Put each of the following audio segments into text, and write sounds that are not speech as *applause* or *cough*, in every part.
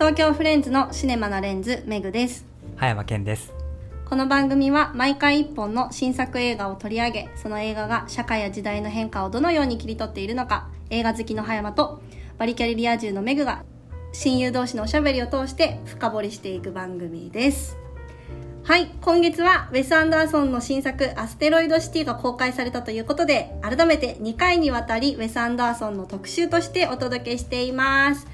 東京フレンズのシネマなレンズメグです。葉山健です。この番組は毎回一本の新作映画を取り上げその映画が社会や時代の変化をどのように切り取っているのか映画好きの葉山とバリキャリリア充のメグが親友同士のおしゃべりを通して深掘りしていく番組です。はい今月はウェス・アンダーソンの新作「アステロイドシティ」が公開されたということで改めて2回にわたりウェス・アンダーソンの特集としてお届けしています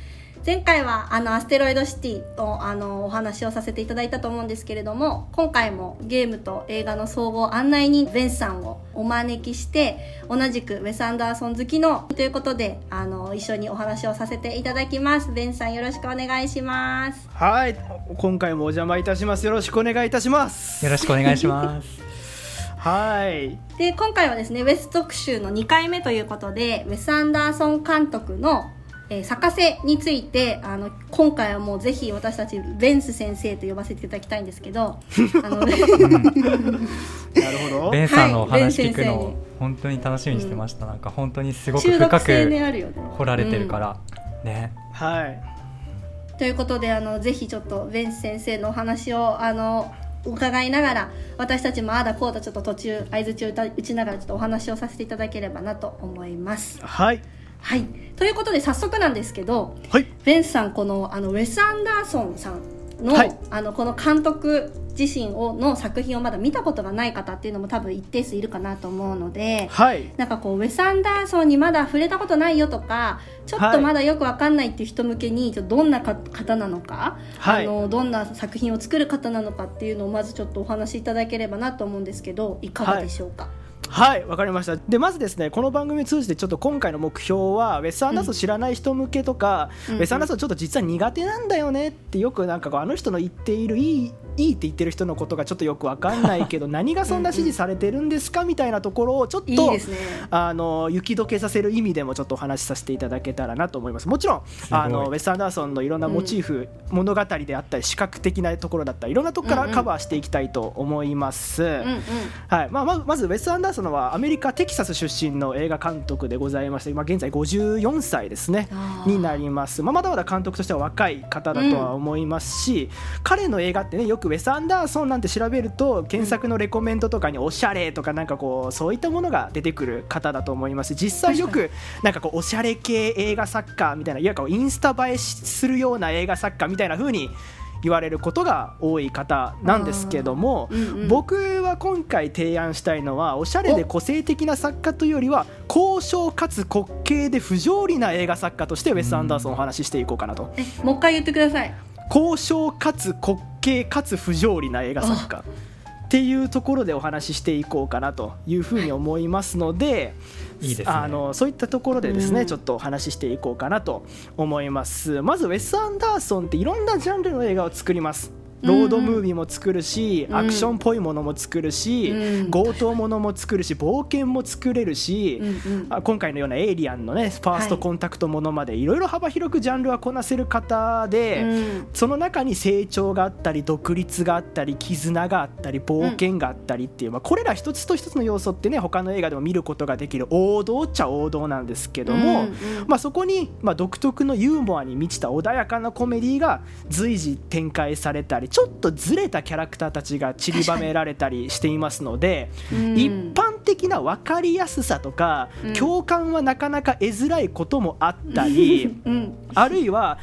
前回はあのアステロイドシティのあのお話をさせていただいたと思うんですけれども今回もゲームと映画の総合案内人ベンさんをお招きして同じくウェス・アンダーソン好きのということであの一緒にお話をさせていただきます。ベンさんよろしくお願いします。はい。今回もお邪魔いたします。よろしくお願いいたします。よろしくお願いします。*laughs* はい。で今回はですねウェス特集の2回目ということでウェス・アンダーソン監督のえー、咲かせについてあの今回はもうぜひ私たちベンス先生と呼ばせていただきたいんですけどあの、*laughs* なるほど。ベンさんのお話聞くの、はい、本当に楽しみにしてました、うん、なんか本当にすごく深く掘られてるから、うん、ね。はい。ということであのぜひちょっとベンス先生のお話をあの伺いながら私たちもああだこうだちょっと途中相づちを打ちながらちょっとお話をさせていただければなと思います。はいはい。ということで早速なんですけど、はい、ベンさんこのあのウェス・アンダーソンさんのはい、あのこの監督自身をの作品をまだ見たことがない方っていうのも多分一定数いるかなと思うので、はい、なんかこうウェス・アンダーソンにまだ触れたことないよとかちょっとまだよく分かんないっていう人向けにどんな方なのか、はい、あのどんな作品を作る方なのかっていうのをまずちょっとお話しいただければなと思うんですけどいかがでしょうか？はいはいわかりました。でまずですねこの番組を通じてちょっと今回の目標はウェス・アンダーソン知らない人向けとか、うん、ウェス・アンダーソンちょっと実は苦手なんだよねってよくなんかこうあの人の言っているいいいいって言ってる人のことがちょっとよく分かんないけど *laughs* 何がそんな指示されてるんですかみたいなところをちょっとね、あの雪解けさせる意味でもちょっとお話しさせていただけたらなと思います。もちろんあのウェス・アンダーソンのいろんなモチーフ、うん、物語であったり視覚的なところだったりいろんなところからカバーしていきたいと思います、はいまあ、まずウェス・アンダーソンはアメリカテキサス出身の映画監督でございまして、まあ、現在54歳ですねになります、まあ、まだまだ監督としては若い方だとは思いますし、うん、彼の映画ってねよくウェス・アンダーソンなんて調べると検索のレコメントとかにおしゃれとかなんかこうそういったものが出てくる方だと思います。実際よくなんかこうおしゃれ系映画作家みたいないわゆるインスタ映えするような映画作家みたいな風に言われることが多い方なんですけども、うんうん、僕は今回提案したいのはおしゃれで個性的な作家というよりは高尚かつ滑稽で不条理な映画作家としてウェス・アンダーソンお話ししていこうかなと。もう一回言ってください高尚かつ滑稽かつ不条理な映画作家。っていうところでお話ししていこうかなというふうに思いますので、いいね、あのそういったところでですね、ちょっとお話ししていこうかなと思います。まずウェス・アンダーソンっていろんなジャンルの映画を作りますロードムービーも作るし、アクションっぽいものも作るし、強盗ものも作るし冒険も作れるし、う今回のようなエイリアンのねファーストコンタクトものまでいろいろ幅広くジャンルはこなせる方で、その中に成長があったり独立があったり絆があったり冒険があったりっていう、まあ、これら一つと一つの要素ってね他の映画でも見ることができる王道っちゃ王道なんですけども、まあ、そこにまあ独特のユーモアに満ちた穏やかなコメディが随時展開されたりりちょっとずれたキャラクターたちが散りばめられたりしていますので、一般的な分かりやすさとか、うん、共感はなかなか得づらいこともあったり、うん、あるいは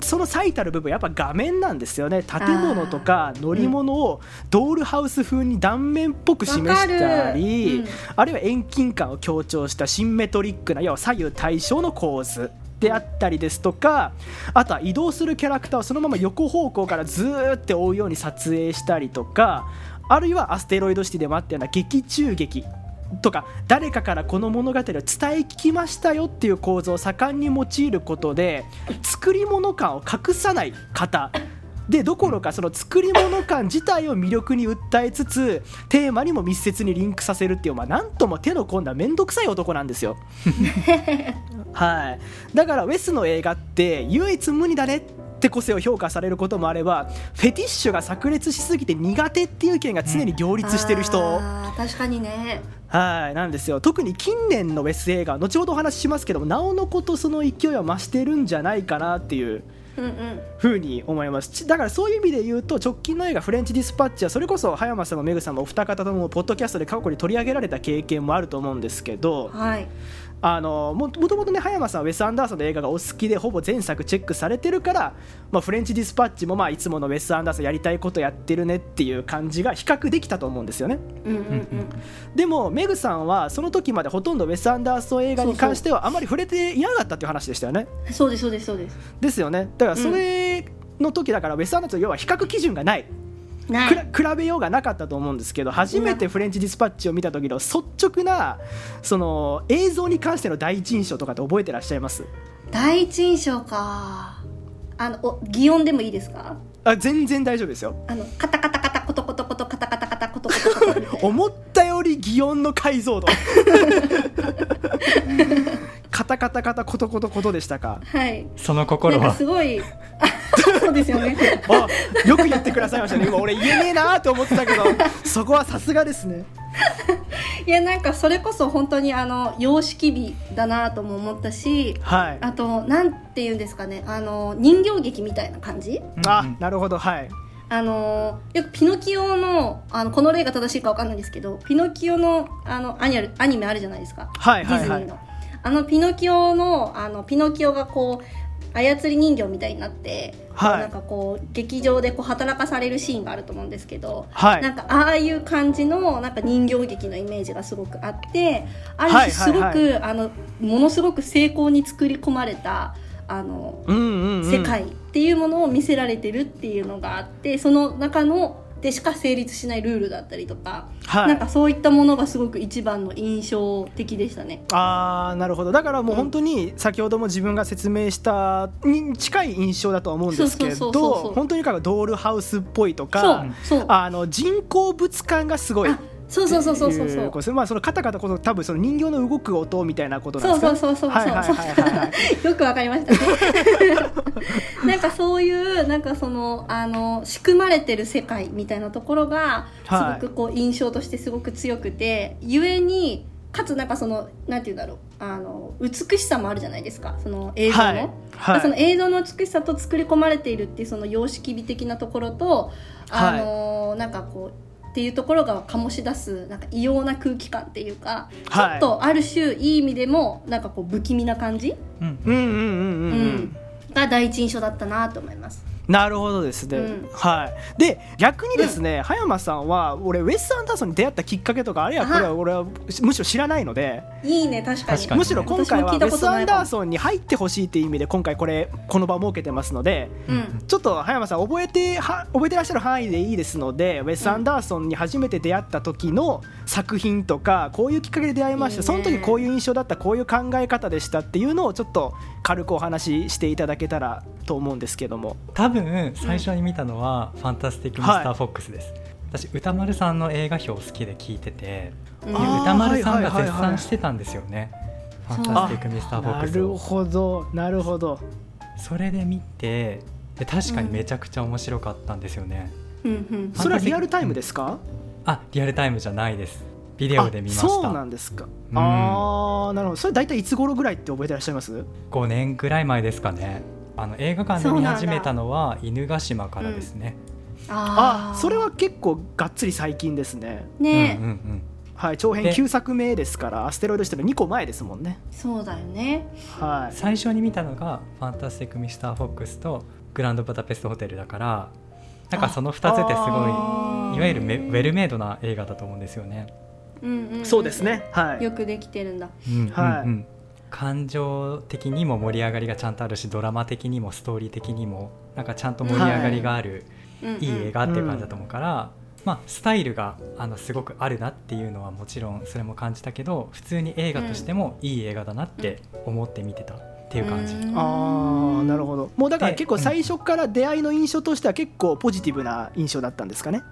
その最たる部分やっぱ画面なんですよね。建物とか乗り物をドールハウス風に断面っぽく示したり、うん、あるいは遠近感を強調したシンメトリックな要は左右対称の構図であったりですとかあとは移動するキャラクターをそのまま横方向からずーって追うように撮影したりとかあるいはアステロイドシティでもあったような劇中劇とか誰かからこの物語を伝え聞きましたよっていう構造を盛んに用いることで作り物感を隠さない方でどころかその作り物感自体を魅力に訴えつつテーマにも密接にリンクさせるっていうまあなんとも手の込んだ面倒くさい男なんですよ。*laughs* はい。だからウェスの映画って唯一無二だねって個性を評価されることもあればフェティッシュが炸裂しすぎて苦手っていう意見が常に両立してる人、うん、確かにね。はい。なんですよ。特に近年のウェス映画後ほどお話ししますけどもなおのことその勢いは増してるんじゃないかなっていうふうに思います。だからそういう意味で言うと直近の映画「フレンチ・ディスパッチ」はそれこそ葉山さんもメグさんもお二方ともポッドキャストで過去に取り上げられた経験もあると思うんですけど、はい、あのもともとね葉山さんはウェス・アンダーソンの映画がお好きでほぼ前作チェックされてるから、まあ、フレンチ・ディスパッチもまあいつものウェス・アンダーソンやりたいことやってるねっていう感じが比較できたと思うんですよね、うんうんうん、でもメグさんはその時までほとんどウェス・アンダーソン映画に関してはあまり触れていなかったっていう話でしたよね。そうですそうですそうです。ですよね。だからそれの時だからウェス・アンダーソン要は比較基準がない比べようがなかったと思うんですけど初めてフレンチ・ディスパッチを見た時の率直なその映像に関しての第一印象とかって覚えてらっしゃいます？第一印象か。あのお擬音でもいいですか？あ全然大丈夫ですよ。あのカタカタカタコトコトコトカタカタカタコトコト思ったより擬音の解像度カタカタカタコトコトコトでしたか？はい。その心は？すごいそうですよね。あよく言ってくださいましたね。今俺言えねえなと思ってたけどそこはさすがですね。いやなんかそれこそ本当にあの様式美だなとも思ったし、はい、あとなんて言うんですかね。あの人形劇みたいな感じ？あなるほど。はい。あのよくピノキオのあのこの例が正しいか分かんないんですけどピノキオのあのアニアニメあるじゃないですか、はいはいはい、ディズニーのあのピノキオのあのピノキオがこう操り人形みたいになって、はい、なんかこう劇場でこう働かされるシーンがあると思うんですけど、はい、なんかああいう感じのなんか人形劇のイメージがすごくあってある種すごく、はいはいはい、あのものすごく成功に作り込まれたあの、うんうんうん、世界っていうものを見せられてるっていうのがあってその中のでしか成立しないルールだったりとか、はい、なんかそういったものがすごく一番の印象的でしたね。あーなるほど。だからもう本当に先ほども自分が説明したに近い印象だとは思うんですけど本当にドールハウスっぽいとかあの人工物感がすごい。そうそうそうそうそうそう。まあそのカタカタこそ多分その人形の動く音みたいなことなんですか、ね、そうそうそうそうそう。よくわかりました。ねなんかそういうなんかそのあの仕組まれてる世界みたいなところがすごくこう印象としてすごく強くて、はい、ゆえにかつなんかそのなんて言うんだろうあの美しさもあるじゃないですか。その映像の、はい。はい、その映像の美しさと作り込まれているっていうその様式美的なところとあの、はい、なんかこうっていうところが醸し出すなんか異様な空気感っていうか、ちょっとある種いい意味でもなんかこう不気味な感じ、うんうんうんうん。うん。が第一印象だったなと思います。なるほどです。ね、うん、はい。で逆にですね、うん、葉山さんは俺ウェス・アンダーソンに出会ったきっかけとかあるいはこれは俺はむしろ知らないので。いいね確かに。むしろ今回はウェス・アンダーソンに入ってほしいっていう意味で今回これこの場を設けてますので、うん、ちょっと葉山さん覚えては覚えてらっしゃる範囲でいいですのでウェス・アンダーソンに初めて出会った時の作品とかこういうきっかけで出会いました、その時こういう印象だったこういう考え方でしたっていうのをちょっと軽くお話ししていただけたらと思うんですけども。多分最初に見たのは「ファンタスティック・ミスター・フォックス」です、はい、私歌丸さんの映画表好きで聞いてて、歌丸さんが絶賛してたんですよね「ファンタスティック・ミスター・フォックス」なるほどなるほど。それで見てで確かにめちゃくちゃ面白かったんですよね、うんうん、それはリアルタイムですか、あリアルタイムじゃないです。ビデオで見ました。そうなんですか、うん、ああなるほど。それ大体いつ頃ぐらいって覚えてらっしゃいます？5年ぐらい前ですかねあの映画館で見始めたのは犬ヶ島からですね、うん、ああそれは結構がっつり最近ですね。ね、うんうんうん。はい、長編9作目ですからアステロイドしての2個前ですもんね。そうだよね、はい、最初に見たのが「ファンタスティック・ミスター・フォックス」と「グランド・ブダペスト・ホテル」だからなんかその2つってすごいいわゆるウェルメイドな映画だと思うんですよね。うんうんうん、そうですね、はい、よくできてるんだ、うん、はい、うん、感情的にも盛り上がりがちゃんとあるしドラマ的にもストーリー的にもなんかちゃんと盛り上がりがある、はい、いい映画っていう感じだと思うから、まあ、スタイルがあのすごくあるなっていうのはもちろんそれも感じたけど普通に映画としてもいい映画だなって思って見てた。っていう感じ。ああなるほど。もうだから結構最初から出会いの印象としては結構ポジティブな印象だったんですかね？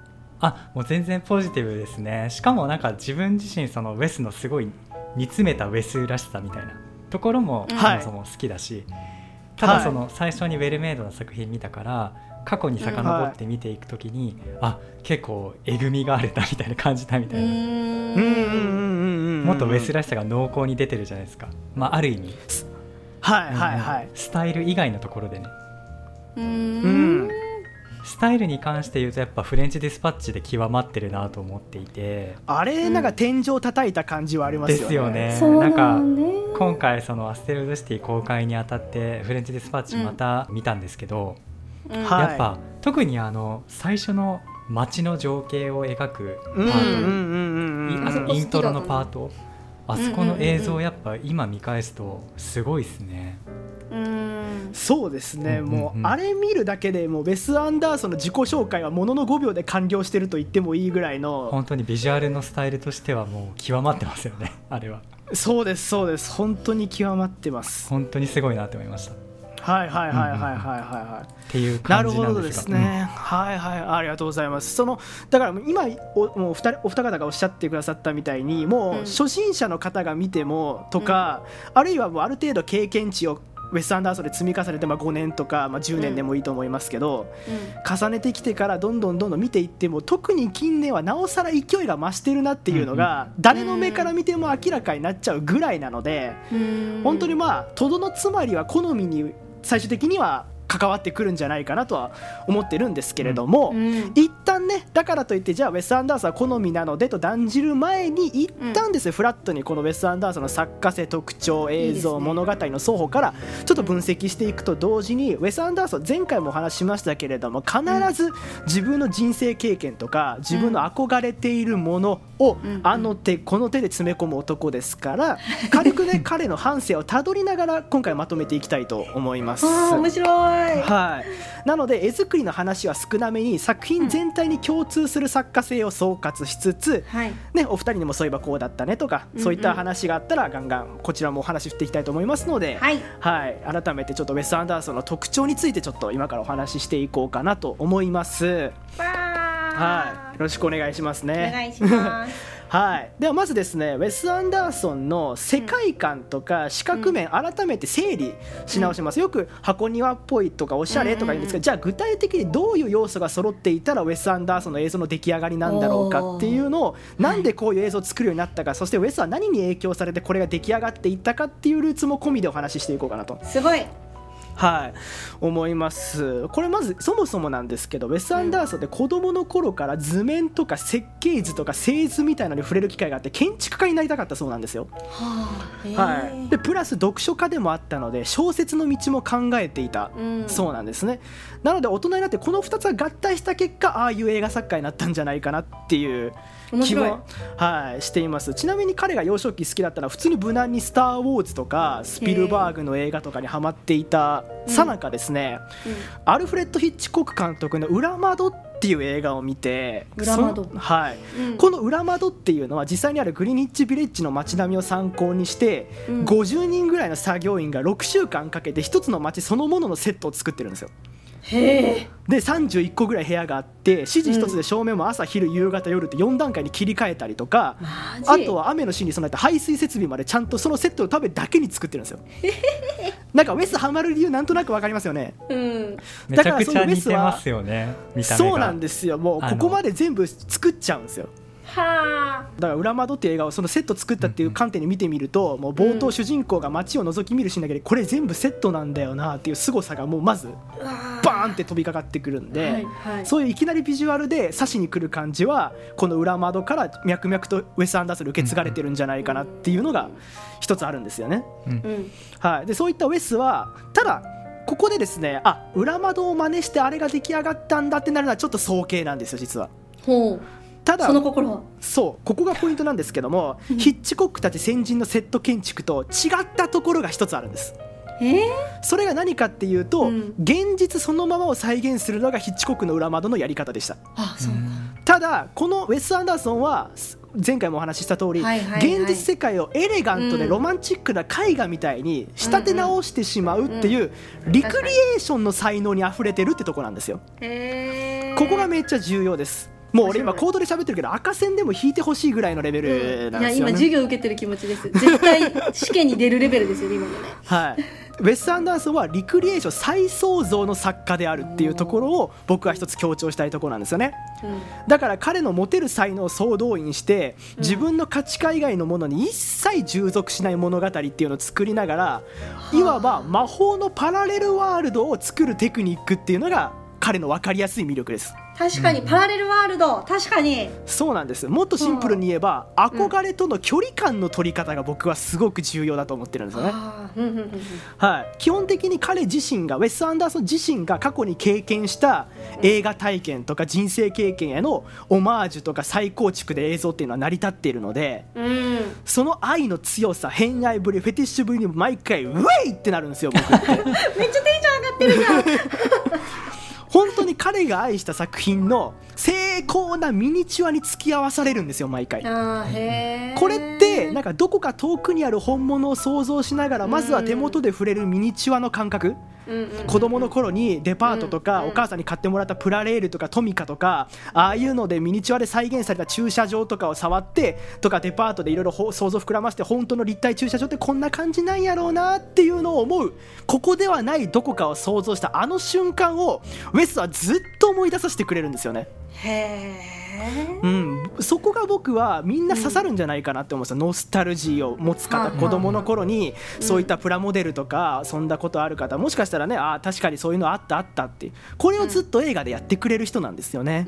あもう全然ポジティブですね。しかもなんか自分自身そのウェスのすごい煮詰めたウェスらしさみたいなところもそもそも好きだし、はい、ただその最初にウェルメイドな作品見たから過去に遡って見ていくときに、はい、あ結構えぐみがあるなみたいな感じたみたいな。もっとウェスらしさが濃厚に出てるじゃないですか、まあ、ある意味。はいはいはい、スタイル以外のところでね。うーうんんスタイルに関して言うとやっぱフレンチディスパッチで極まってるなと思っていて。あれなんか天井叩いた感じはありますよね。ですよね。そうなんかね。今回そのアステロドシティ公開にあたってフレンチディスパッチまた見たんですけど、うん。はいやっぱ特にあの最初の街の情景を描くうんうんパート、イントロのパート。あそこの映うんうんうんうん像やっぱ今見返すとすごいですね。うんそうですね、うんうんうん。もうあれ見るだけでもうウェス・アンダーソンの自己紹介はものの5秒で完了してると言ってもいいぐらいの本当にビジュアルのスタイルとしてはもう極まってますよねあれは。そうですそうです。本当に極まってます。本当にすごいなって思いました。っはいはいはいはいはいはいはい。ていうなる感じほどですすなんでがね、はいはい。ありがとうございます。そのだから今おもう二人お二方がおっしゃってくださったみたいにもううん。初心者の方が見てもとか、あるいはもうある程度経験値をウェス・アンダーソンで積み重ねて、まあ、5年とか、まあ、10年でもいいと思いますけど、重ねてきてからどんどんどんどん見ていっても特に近年はなおさら勢いが増してるなっていうのが、誰の目から見ても明らかになっちゃうぐらいなので、うん。本当にまあとどのつまりは好みに最終的には関わってくるんじゃないかなとは思ってるんですけれども、うん。一旦ねだからといってじゃあウェス・アンダーソンは好みなのでと断じる前に一旦ですね、フラットにこのウェス・アンダーソンの作家性特徴映像ね物語の双方からちょっと分析していくと同時にウェス・アンダーソン前回もお話ししましたけれども必ず自分の人生経験とか自分の憧れているものをうん。あの手この手で詰め込む男ですから軽くね *laughs* 彼の反省をたどりながら今回まとめていきたいと思います。面白いはい、なので絵作りの話は少なめに作品全体に共通する作家性を総括しつつ、はい。ね、お二人にもそういえばこうだったねとか、うんうん。そういった話があったらガンガンこちらもお話ししていきたいと思いますので、はい。はい。改めてちょっとウェス・アンダーソンの特徴についてちょっと今からお話ししていこうかなと思います。はい、よろしくお願いしますおね。願いしますはい、ではまずですねウェス・アンダーソンの世界観とか視覚面、改めて整理し直します、よく箱庭っぽいとかおしゃれとか言うんですけど、じゃあ具体的にどういう要素が揃っていたらウェス・アンダーソンの映像の出来上がりなんだろうかっていうのをなんでこういう映像を作るようになったか、そしてウェスは何に影響されてこれが出来上がっていったかっていうルーツも込みでお話ししていこうかなと。すごいはい、思います。これまずそもそもなんですけどウェス・アンダーソンって子供の頃から図面とか設計図とか製図みたいなのに触れる機会があって建築家になりたかったそうなんですよ、ははい、でプラス読書家でもあったので小説の道も考えていた、うん。そうなんですね。なので大人になってこの2つが合体した結果ああいう映画作家になったんじゃないかなっていう面白い。はい、しています。ちなみに彼が幼少期好きだったのは普通に無難に「スター・ウォーズ」とかスピルバーグの映画とかにハマっていたさなかですね、アルフレッド・ヒッチコック監督の「裏窓」っていう映画を見て裏窓そはい、うん。この裏窓っていうのは実際にあるグリニッチ・ビレッジの街並みを参考にして、うん。50人ぐらいの作業員が6週間かけて一つの街そのもののセットを作ってるんですよ。へえで31個ぐらい部屋があって指示一つで照明も朝昼夕方夜って4段階に切り替えたりとか、あとは雨の日に備えた排水設備までちゃんとそのセットのためだけに作ってるんですよ。なんかウェスハマる理由なんとなくわかりますよね。うんめちゃくちゃ似てますよね見た目がそうなんですよもうここまで全部作っちゃうんですよ。はあ。だから「裏窓」っていう映画をそのセット作ったっていう観点で見てみると、もう冒頭主人公が街を覗き見るシーンだけでこれ全部セットなんだよなっていう凄さがもうまずバーンって飛びかかってくるんで、そういういきなりビジュアルで刺しに来る感じはこの「裏窓」から脈々とウェス・アンダーソンに受け継がれてるんじゃないかなっていうのが一つあるんですよね。うん。はい、でそういったウェスはただここでですねあ裏窓を真似してあれが出来上がったんだってなるのはちょっと早計なんですよ実は。ほうただその心は？そうここがポイントなんですけどもヒッチコックたち先人のセット建築と違ったところが一つあるんです。えー？それが何かっていうと、うん。現実そのままを再現するのがヒッチコックの裏窓のやり方でした。あそうか。ただこのウェス・アンダーソンは前回もお話しした通り、はいはいはい。現実世界をエレガントでうん。ロマンチックな絵画みたいに仕立て直してしまうっていうリクリエーションの才能にあふれてるってとこなんですよ。へえここがめっちゃ重要ですもう俺今コードで喋ってるけど赤線でも引いてほしいぐらいのレベルなん。いやですよね、今授業受けてる気持ちです。絶対試験に出るレベルですよね今のねはい。ウェス・アンダーソンはリクリエーション再創造の作家であるっていうところを僕は一つ強調したいところなんですよね、うん、だから彼の持てる才能を総動員して自分の価値観以外のものに一切従属しない物語っていうのを作りながらいわば魔法のパラレルワールドを作るテクニックっていうのが彼の分かりやすい魅力です確かにパラレルワールド確かに。そうなんです。もっとシンプルに言えば、うん、憧れとの距離感の取り方が僕はすごく重要だと思ってるんですよね、はい、基本的に彼自身がウェス・アンダーソン自身が過去に経験した映画体験とか人生経験へのオマージュとか再構築で映像っていうのは成り立っているので、うん、その愛の強さ偏愛ぶりフェティッシュぶりに毎回ウェイってなるんですよ僕って。*laughs* めっちゃテンション上がってるじゃん *laughs* 本当に彼が愛した作品の精巧なミニチュアに付き合わされるんですよ毎回。これってなんかどこか遠くにある本物を想像しながらまずは手元で触れるミニチュアの感覚、子供の頃にデパートとかお母さんに買ってもらったプラレールとかトミカとかああいうのでミニチュアで再現された駐車場とかを触ってとかデパートでいろいろ想像膨らませて本当の立体駐車場ってこんな感じなんやろうなっていうのを思う。ここではないどこかを想像したあの瞬間をウェスはずっと思い出させてくれるんですよね。へーうん、そこが僕はみんな刺さるんじゃないかなって思うんですよ、ノスタルジーを持つ方、子供の頃にそういったプラモデルとかそんなことある方もしかしたらねあ確かにそういうのあったあったってこれをずっと映画でやってくれる人なんですよね。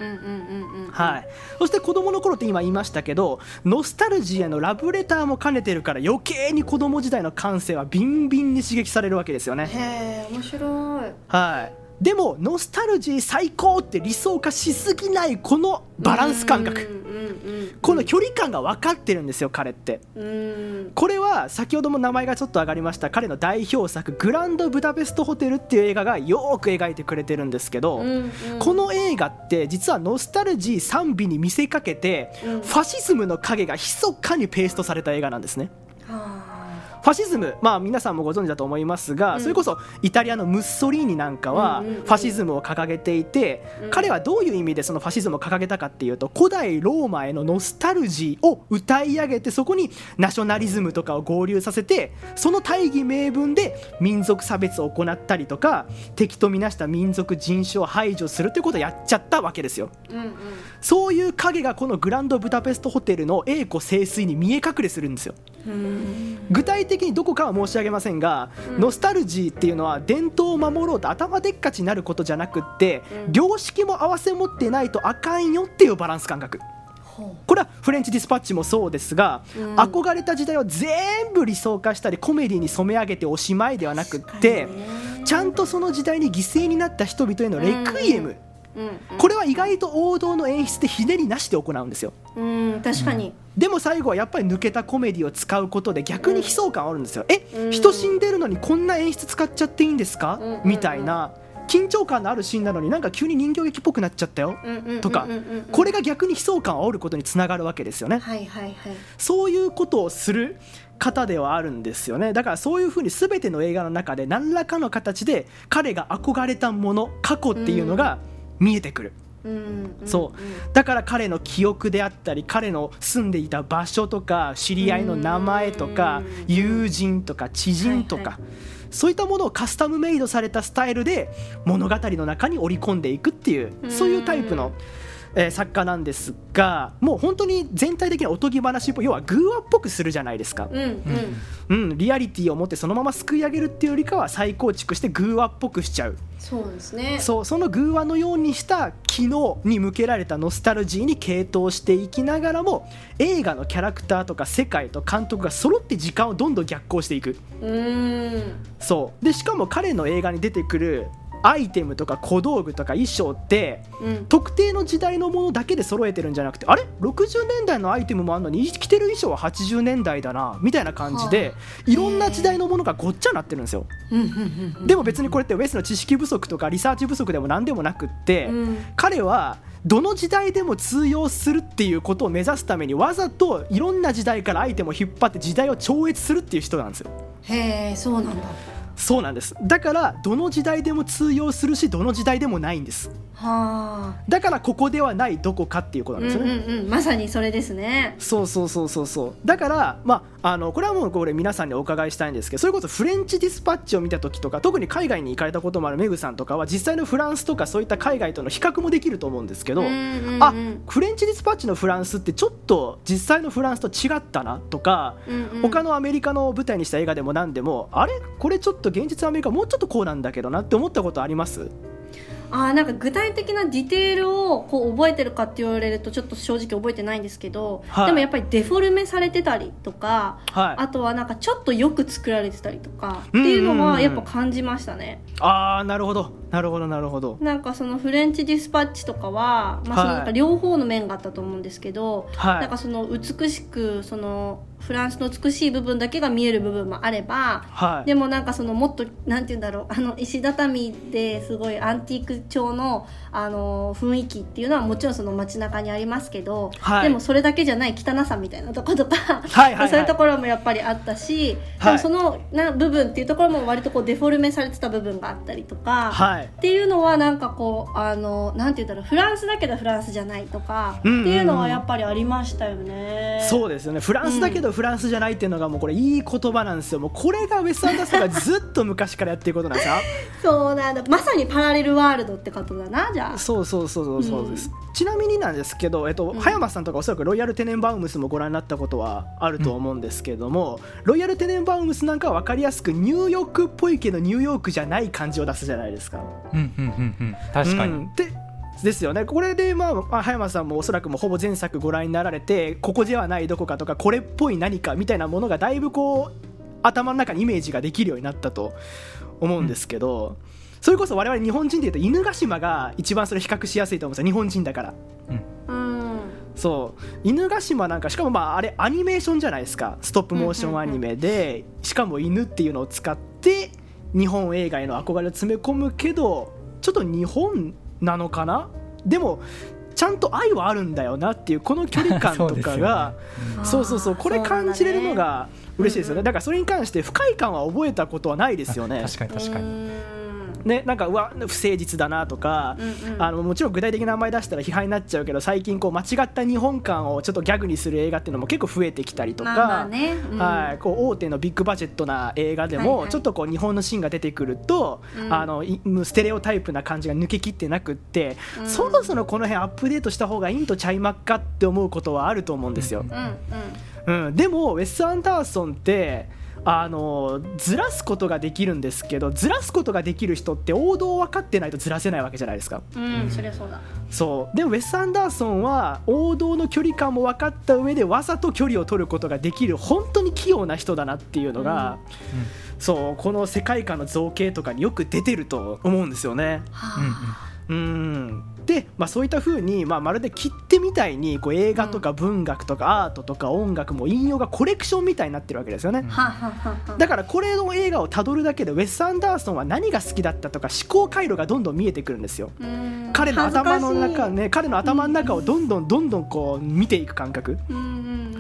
はい。そして子供の頃って今言いましたけどノスタルジーへのラブレターも兼ねてるから余計に子供時代の感性はビンビンに刺激されるわけですよね。へえ面白い。はいでもノスタルジー最高って理想化しすぎないこのバランス感覚。この距離感が分かってるんですよ彼って。これは先ほども名前がちょっと上がりました。彼の代表作「グランドブダペストホテル」っていう映画がよく描いてくれてるんですけどこの映画って実はノスタルジー賛美に見せかけてファシズムの影が密かにペーストされた映画なんですね。ファシズム、まあ、皆さんもご存知だと思いますが、うん、それこそイタリアのムッソリーニなんかはファシズムを掲げていて、うん、彼はどういう意味でそのファシズムを掲げたかっていうと古代ローマへのノスタルジーを歌い上げてそこにナショナリズムとかを合流させてその大義名分で民族差別を行ったりとか敵とみなした民族人種を排除するということをやっちゃったわけですよ。うんうん、そういう影がこのグランドブダペストホテルの栄枯盛衰に見え隠れするんですよ。具体的にどこかは申し上げませんが、うん、ノスタルジーっていうのは伝統を守ろうと頭でっかちになることじゃなくって、うん、良識も合わせ持ってないとあかんよっていうバランス感覚。これはフレンチディスパッチもそうですが、うん、憧れた時代を全部理想化したりコメディに染め上げておしまいではなくってちゃんとその時代に犠牲になった人々へのレクイエム、これは意外と王道の演出でひねりなしで行うんですよ。うん確かに、でも最後はやっぱり抜けたコメディを使うことで逆に悲壮感あるんですよ。え、人死んでるのにこんな演出使っちゃっていいんですか、みたいな。緊張感のあるシーンなのになんか急に人形劇っぽくなっちゃったよ。とか。これが逆に悲壮感を煽ることにつながるわけですよね。はいはいはい、そういうことをする方ではあるんですよね。だからそういうふうに全ての映画の中で何らかの形で彼が憧れたもの過去っていうのが見えてくる。そうだから彼の記憶であったり彼の住んでいた場所とか知り合いの名前とか友人とか知人とか、はいはい、そういったものをカスタムメイドされたスタイルで物語の中に織り込んでいくっていうそういうタイプの。えー、作家なんですがもう本当に全体的におとぎ話っぽい要は偶話っぽくするじゃないですか、うん、うん、リアリティを持ってそのまますくい上げるっていうよりかは再構築して偶話っぽくしちゃう。そうですね。そうその偶話のようにした機能に向けられたノスタルジーに傾倒していきながらも映画のキャラクターとか世界と監督が揃って時間をどんどん逆行していく。うん。そう。でしかも彼の映画に出てくるアイテムとか小道具とか衣装って、うん、特定の時代のものだけで揃えてるんじゃなくてあれ？60年代のアイテムもあるのに着てる衣装は80年代だなみたいな感じで、はあ、いろんな時代のものがごっちゃなってるんですよ。でも別にこれってウェスの知識不足とかリサーチ不足でも何でもなくって、うん、彼はどの時代でも通用するっていうことを目指すためにわざといろんな時代からアイテムを引っ張って時代を超越するっていう人なんですよ。へえそうなんだそうなんです。だからどの時代でも通用するしどの時代でもないんです。だからここではないどこかっていうことなんですよね、うんうんうん、まさにそれですね。そうそうそうそうそう。だからまああのこれはもうこれ皆さんにお伺いしたいんですけどそれこそフレンチディスパッチを見た時とか特に海外に行かれたこともあるメグさんとかは実際のフランスとかそういった海外との比較もできると思うんですけど、うんうんうんあフレンチディスパッチのフランスってちょっと実際のフランスと違ったなとか、うんうん。他のアメリカの舞台にした映画でも何でもあれ？これちょっと現実アメリカもうちょっとこうなんだけどなって思ったことあります？あーなんか具体的なディテールをこう覚えてるかって言われるとちょっと正直覚えてないんですけど、はい。でもやっぱりデフォルメされてたりとか、はい。あとはなんかちょっとよく作られてたりとかっていうのはやっぱ感じましたね。ああなるほど。なるほどなるほど。なんかそのフレンチディスパッチとかは、まあ、そのなんか両方の面があったと思うんですけど、はい。なんかその美しくそのフランスの美しい部分だけが見える部分もあればはい。でもなんかそのもっとなんて言うんだろうあの石畳ですごいアンティーク調のあの雰囲気っていうのはもちろんその街中にありますけど、はい。でもそれだけじゃない汚さみたいなとことか、はいはいはい。*laughs* そういうところもやっぱりあったし、はい。でもそのな部分っていうところも割とこうデフォルメされてた部分があったりとか。はい。っていうのはなんかこうあのなんて言うんだろうフランスだけどフランスじゃないとか、うんうんうん。っていうのはやっぱりありましたよね。そうですよね。フランスだけどフランスじゃないっていうのがもうこれいい言葉なんですよ。もうこれがウェス・アンダーソンがずっと昔からやってることなんですよ *laughs* そうなんだ。まさにパラレルワールドってことだなじゃあ。そうそうそうそうそうです、ちなみになんですけど、えっとうん。葉山さんとかおそらくロイヤル・テネンバウムスもご覧になったことはあると思うんですけども、ロイヤル・テネンバウムスなんかは分かりやすくニューヨークっぽいけどニューヨークじゃない感じを出すじゃないですか。うんうんうんうん。確かに、うん。でですよね。これで、まあ、まあ葉山さんもおそらくもうほぼ前作ご覧になられてここではないどこかとかこれっぽい何かみたいなものがだいぶこう頭の中にイメージができるようになったと思うんですけど、それこそ我々日本人でいうと犬ヶ島が一番それ比較しやすいと思うんですよ。日本人だから。うん。そう。犬ヶ島なんかしかもまああれアニメーションじゃないですか。ストップモーションアニメで、しかも犬っていうのを使って日本映画への憧れを詰め込むけどちょっと日本なのかな？でもちゃんと愛はあるんだよなっていうこの距離感とかが *laughs* そう,、そうそうこれ感じれるのが嬉しいですよね。だからそれに関して不快感は覚えたことはないですよね。確かに確かに、にねなんかうわ不誠実だなとか、うんうん。あのもちろん具体的な名前出したら批判になっちゃうけど最近こう間違った日本観をちょっとギャグにする映画っていうのも結構増えてきたりとか、まあまあねうん。はい、こう大手のビッグバジェットな映画ではいはい。もちょっとこう日本のシーンが出てくると、うん。あのいステレオタイプな感じが抜けきってなくって、うん。そろそろこの辺アップデートした方がいいんとちゃいまっかって思うことはあると思うんですよ。うんうん。うん、でもウェス・アンダーソンってあのずらすことができるんですけどずらすことができる人って王道を分かってないとずらせないわけじゃないですか。うん、そりゃそうだ。そう。でもウェス・アンダーソンは王道の距離感も分かった上でわざと距離を取ることができる本当に器用な人だなっていうのが、そうこの世界観の造形とかによく出てると思うんですよね。はうんうん。あうんで、まあ、そういった風に、まあ、まるで切手みたいにこう映画とか文学とかアートとか音楽も引用がコレクションみたいになってるわけですよね。はあはあはあは。あだからこれの映画をたどるだけでウェス・アンダーソンは何が好きだったとか思考回路がどんどん見えてくるんですよ。うん。彼の頭の中ね彼の頭の中をどんどんどんどんこう見ていく感覚。うん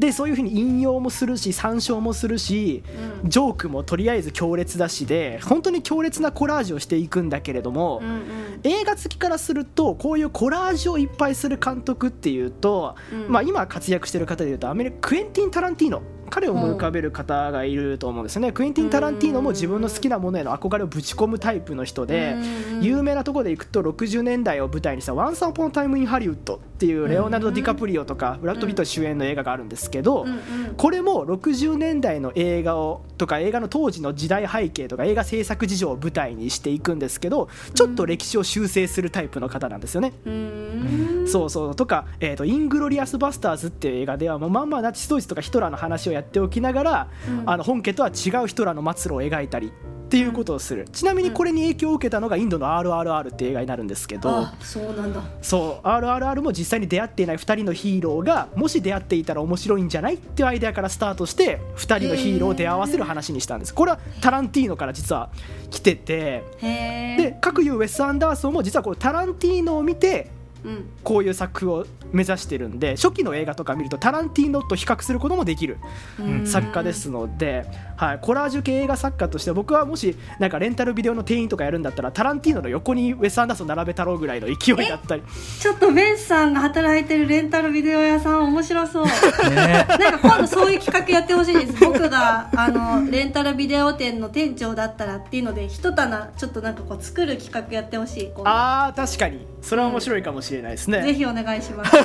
でそういう風に引用もするし参照もするしうん。ジョークもとりあえず強烈だしで本当に強烈なコラージュをしていくんだけれども、うんうん。映画好きからするとこういうコラージュをいっぱいする監督っていうと、うん。まあ、今活躍してる方でいうとアメリカクエンティン・タランティーノ彼を思い浮かべる方がいると思うんですよね、クエンティン・タランティーノも自分の好きなものへの憧れをぶち込むタイプの人で、うん有名なところでいくと60年代を舞台にした「Once Upon a Time in Hollywood」っていうレオナルド・ディカプリオとかブラッド・ピット主演の映画があるんですけど、うんうんこれも60年代の映画をとか映画の当時の時代背景とか映画制作事情を舞台にしていくんですけどちょっと歴史を修正するタイプの方なんですよね。うん。そうそう。とか、えーと「イングロリアス・バスターズ」っていう映画ではもうまんまナチス・ドイツとかヒトラーの話をやっておきながら、うん。あの本家とは違うヒトラーの末路を描いたりっていうことをする。ちなみにこれに影響を受けたのがインドの「RRR」っていう映画になるんですけど。あそうなんだ。そう RRR も実際に出会っていない2人のヒーローがもし出会っていたら面白いんじゃないっていうアイデアからスタートして2人のヒーローを出会わせる話にしたんです。これはタランティーノから実は来てて。で各いうウェス・アンダーソンも実はこうタランティーノを見てこういう作風を目指してるんで初期の映画とか見るとタランティーノと比較することもできる作家ですので、はい、コラージュ系映画作家として僕はもしなんかレンタルビデオの店員とかやるんだったらタランティーノの横にウェス・アンダーソン並べたろうぐらいの勢いだったり。ちょっとベンさんが働いてるレンタルビデオ屋さん面白そう、ね、なんか今度そういう企画やってほしいです。僕があのレンタルビデオ店の店長だったらっていうので一棚ちょっとなんかこう作る企画やってほしい。あー確かに。それは面白いかもしれないですね、うん、ぜひお願いします。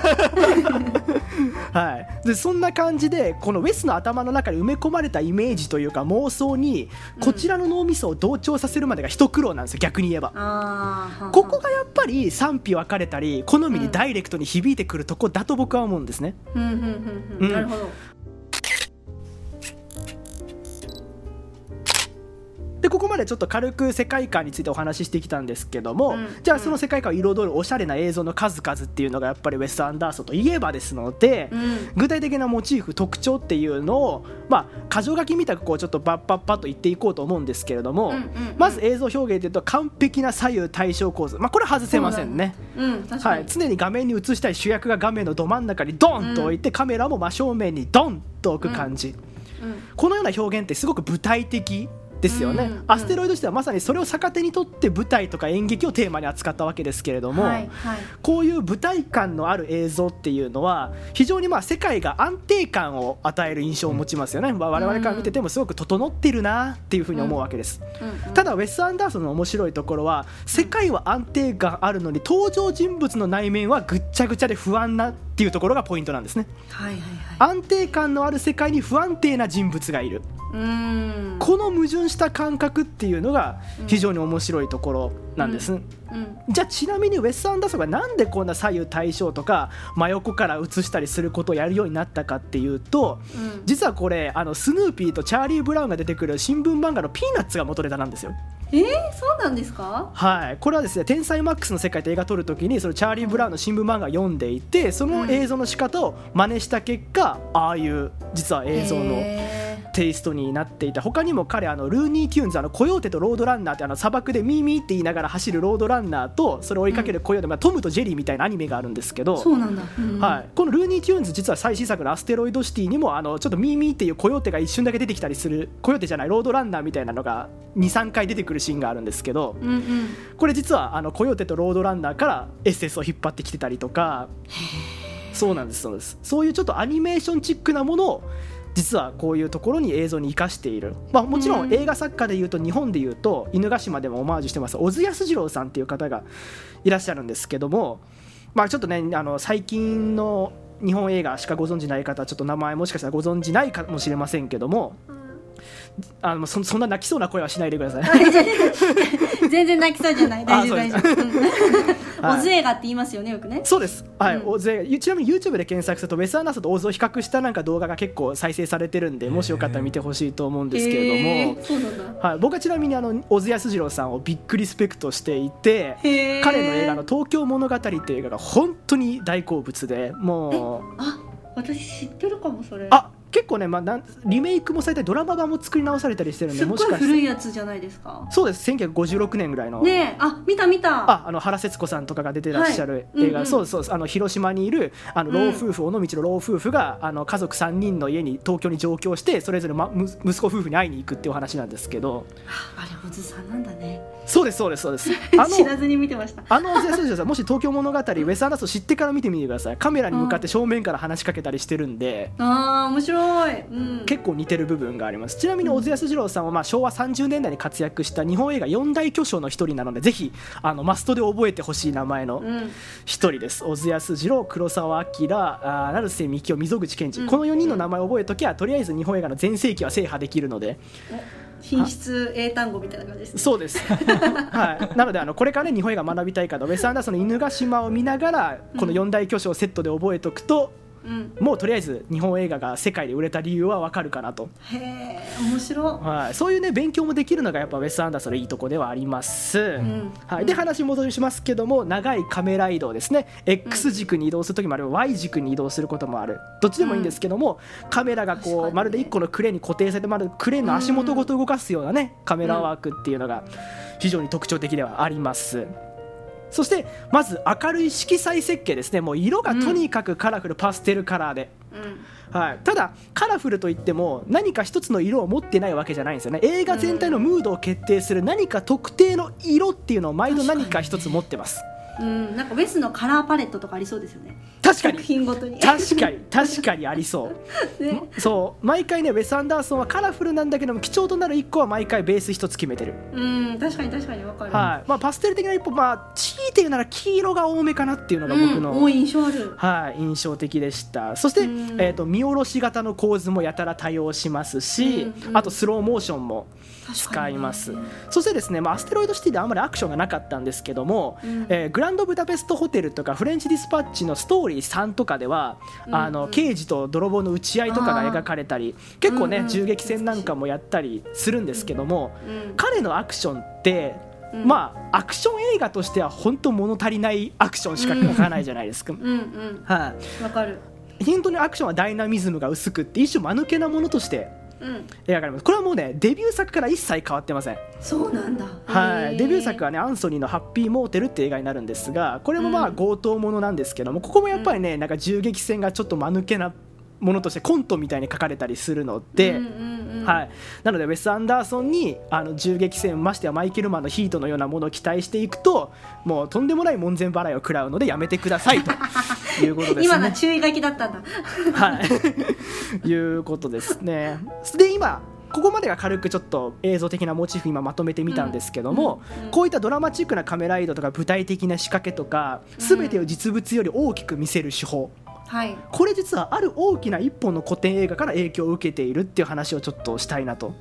はい。でそんな感じでこのウェスの頭の中に埋め込まれたイメージというか妄想にこちらの脳みそを同調させるまでが一苦労なんですよ逆に言えば。ここがやっぱり賛否分かれたり好みにダイレクトに響いてくるとこだと僕は思うんですね、うん、なるほどまでちょっと軽く世界観についてお話ししてきたんですけども、うん、じゃあその世界観を彩るおしゃれな映像の数々っていうのがやっぱりウェス・アンダーソンといえばですので、うん、具体的なモチーフ特徴っていうのをまあ箇条書きみたくこうちょっとバッパッパッと言っていこうと思うんですけれども、うんうんうん、まず映像表現でいうと完璧な左右対称構図、まあ、これ外せませんね、はい、常に画面に映したい主役が画面のど真ん中にドンと置いて、カメラも真正面にドンと置く感じ、このような表現ってすごく具体的ですよね、うんうん、アステロイドしてはまさにそれを逆手にとって舞台とか演劇をテーマに扱ったわけですけれども、はいはい、こういう舞台感のある映像っていうのは非常にまあ世界が安定感を与える印象を持ちますよね、うん、我々から見ててもすごく整っているなっていうふうに思うわけです、うんうん、ただウェス・アンダーソンの面白いところは世界は安定感あるのに登場人物の内面はぐっちゃぐちゃで不安なっていうところがポイントなんですね、はいはいはい、安定感のある世界に不安定な人物がいる。この矛盾した感覚っていうのが非常に面白いところなんです、うん。うん、じゃあちなみにウェス・アンダーソンがなんでこんな左右対称とか真横から映したりすることをやるようになったかっていうと、うん、実はこれあのスヌーピーとチャーリー・ブラウンが出てくる新聞漫画の「ピーナッツ」が元ネタなんですよ。えー、そうなんですか？はい。これはですね「天才マックスの世界」って映画撮るときにそのチャーリー・ブラウンの新聞漫画を読んでいてその映像の仕方を真似した結果、ああいう実は映像の。テイストになっていた他にも彼あのルーニー・テューンズあのコヨーテとロードランナーってあの砂漠でミーミーって言いながら走るロードランナーとそれを追いかけるコヨーテ、まあ、トムとジェリーみたいなアニメがあるんですけどそうなんだ、はい、このルーニー・テューンズ実は最新作の「アステロイドシティ」にもあのちょっとミーミーっていうコヨーテが一瞬だけ出てきたりするコヨーテじゃないロードランナーみたいなのが23回出てくるシーンがあるんですけど、うんうん、これ実はあのコヨーテとロードランナーからエッセンスを引っ張ってきてたりとかそうなんですそうです。そういうちょっとアニメーションチックなものを実はこういうところに映像に生かしている、まあ、もちろん映画作家でいうと日本でいうと犬ヶ島でもオマージュしてます。小津安二郎さんっていう方がいらっしゃるんですけども、まあ、ちょっとねあの最近の日本映画しかご存じない方ちょっと名前もしかしたらご存じないかもしれませんけども、あのそそんな泣きそうな声はしないでください *laughs* *laughs* *laughs* *laughs* 全然泣きそうじゃない？大丈夫大丈夫。オズ映画って言いますよねよくね。そうです。はい、うん、オズ映画ちなみに YouTube で検索するとウェス・アナスとオズを比較したなんか動画が結構再生されてるんでもしよかったら見てほしいと思うんですけれども、はい、僕はちなみにあの小津安二郎さんをビッグリスペクトしていて彼の映画の「東京物語」っていう映画が本当に大好物でもうあ私知ってるかもそれ。あ結構ね、まあ、なんリメイクもされたりドラマ版も作り直されたりしてるんでもしかして。古いやつじゃないですか？そうです。1956年ぐらいの。ねあ見た見た。ああの原節子さんとかが出てらっしゃる映画、はい、そうそうあの広島にいるあの老夫婦、うん、尾道の老夫婦があの家族3人の家に東京に上京してそれぞれ、ま、息子夫婦に会いに行くっていう話なんですけど。あれ小津さんなんだね。そうですそうですそうです。*laughs* あの知らずに見てました。あのもし東京物語ウェス・アンダーソン知ってから見てみてください。カメラに向かって正面から話しかけたりしてるんで。ああ面白い、うん。結構似てる部分があります。ちなみに小津安二郎さんはまあ昭和30年代に活躍した日本映画四大巨匠の一人なのでぜひあのマストで覚えてほしい名前の一人です、うん、小津安二郎黒澤明あ成瀬幹雄溝口健二、うん、この4人の名前を覚えときゃとりあえず日本映画の全盛期は制覇できるので。品質英単語みたいな感じです、ね、そうです、*laughs* はい、なのであのこれから、ね、日本映画学びたい方ウェス・アンダーソンの犬ヶ島を見ながらこの四大巨匠をセットで覚えておくと、もうとりあえず日本映画が世界で売れた理由はわかるかなと。へえ面白はい、そういうね勉強もできるのがやっぱウェス・アンダーソンのいいとこではあります、うん、はい、で話戻りしますけども長いカメラ移動ですね。X 軸に移動する時もある Y 軸に移動することもある。どっちでもいいんですけども、うん、カメラがこうまるで1個のクレーンに固定されてまるクレーンの足元ごと動かすようなねカメラワークっていうのが非常に特徴的ではあります。そしてまず明るい色彩設計ですね。もう色がとにかくカラフル、パステルカラーで。はい、ただカラフルといっても何か一つの色を持ってないわけじゃないんですよね。映画全体のムードを決定する何か特定の色っていうのを毎度何か一つ持ってます。うん、なんかウェスのカラーパレットとかありそうですよね。確かに。品ごとに。確かに *laughs* 確かにありそう、ね、そう毎回ねウェス・アンダーソンはカラフルなんだけども貴重となる1個は毎回ベース1つ決めてる。うん確かに確かに分かる、はい。まあ、パステル的な一歩まあ強いて言うなら黄色が多めかなっていうのが僕の、うん、印象ある。はい印象的でした。そして、えーと、見下ろし型の構図もやたら多用しますし、うんうん、あとスローモーションも使います、そしてですね、まあ、アステロイドシティであんまりアクションがなかったんですけども、うん、えー、グランドブダペストホテルとかフレンチディスパッチのストーリー3とかでは、うん、あの刑事と泥棒の打ち合いとかが描かれたり結構ね、うんうん、銃撃戦なんかもやったりするんですけども、うん、彼のアクションってまあアクション映画としては本当物足りないアクションしか描かないじゃないですか。うんうん、はい、わ、かる。本当にアクションはダイナミズムが薄くって一種間抜けなものとして描かれます、これはもうねデビュー作から一切変わってません。そうなんだ。はい。デビュー作はねアンソニーの「ハッピーモーテル」って映画になるんですがこれもまあ強盗ものなんですけども、ここもやっぱりね、なんか銃撃戦がちょっと間抜けなものとしてコントみたいに書かれたりするので、はい、なのでウェス・アンダーソンにあの銃撃戦ましてはマイケルマンのヒートのようなものを期待していくともうとんでもない門前払いを食らうのでやめてくださいと *laughs* いうことですね。今の注意書きだったんだ。はい、*laughs* いうことですね。で今ここまでが軽くちょっと映像的なモチーフ今まとめてみたんですけども、こういったドラマチックなカメラ移動とか具体的な仕掛けとか全てを実物より大きく見せる手法、はい、これ実はある大きな一本の古典映画から影響を受けているっていう話をちょっとしたいなと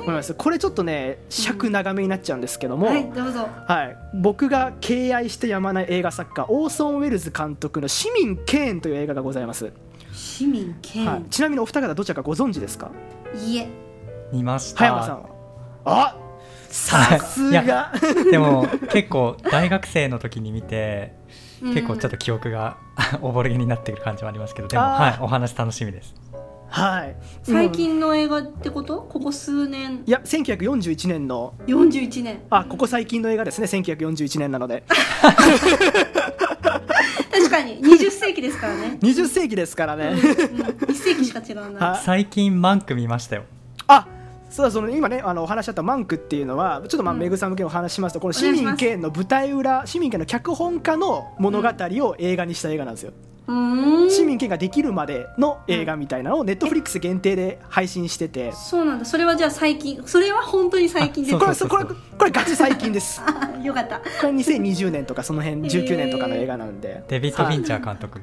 思います。これちょっとね尺長めになっちゃうんですけども、うん、はいどうぞ、はい、僕が敬愛してやまない映画作家オーソン・ウェルズ監督の「市民ケーン」という映画がございます。市民ケーン、はい、ちなみにお二方どちらかご存知ですか？いえ。見ました。葉山さんあさすが。でも結構大学生の時に見て結構ちょっと記憶が *laughs* おぼろげになっている感じもありますけどでもはいお話楽しみです。はい。最近の映画ってこと？ここ数年。いや1941年の。41年。あここ最近の映画ですね。1941年なので。*laughs* 確かに。20世紀ですからね。20世紀ですからね、うん。うん、1世紀しか違うな。最近マンク見ましたよ。あそうその今ねあのお話しあったマンクっていうのはちょっとまあ、めぐさん向けお話しますとこの市民権の舞台裏市民権の脚本家の物語を映画にした映画なんですよ。市民権ができるまでの映画みたいなのをネットフリックス限定で配信してて。そうなんだ。それはじゃあ最近それは本当に最近ですこれこれ *laughs* これガチ最近です。*laughs* よかった。これ2020年とかその辺19年とかの映画なんで。デビッド・フィンチャー監督、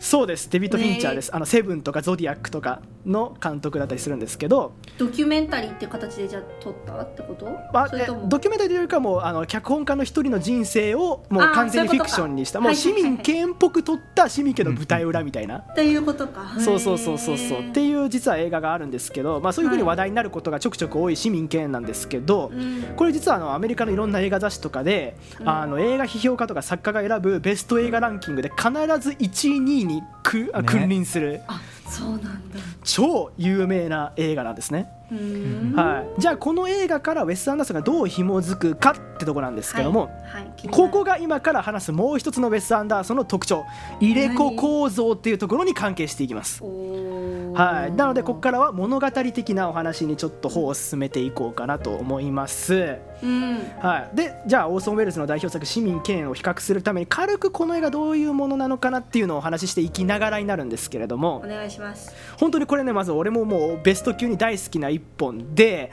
そうです。デビッド・フィンチャーです、あのセブンとかゾディアックとかの監督だったりするんですけど。ドキュメンタリーっていう形でじゃあ撮ったってこと、まあ、ドキュメンタリーというかもうあの脚本家の一人の人生をもう完全にフィクションにした。もう市民権っぽく撮った市民権の舞台裏みたいな、っていうことか。そうそうそうそうそう。っていう実は映画があるんですけど、まあ、そういうふうに話題になることがちょくちょく多い市民権なんですけど、これ実はあのアメリカのいろんな映画雑誌とかで、あの映画批評家とか作家が選ぶベスト映画ランキングで必ず1位2位にく、ね、君臨する。あそうなんだ超有名な映画なんですね。はい、じゃあこの映画からウェス・アンダーソンがどう紐づくかってとこなんですけども、はい。はい、ここが今から話すもう一つのウェス・アンダーソンの特徴入れ子構造っていうところに関係していきます。はい、なのでここからは物語的なお話にちょっと方を進めていこうかなと思います。うん、はい、でじゃあオーソン・ウェルズの代表作「市民権」を比較するために軽くこの映画どういうものなのかなっていうのをお話ししていきながらになるんですけれどもお願いします。本当にこれねまず俺ももうベスト級に大好きな一本で、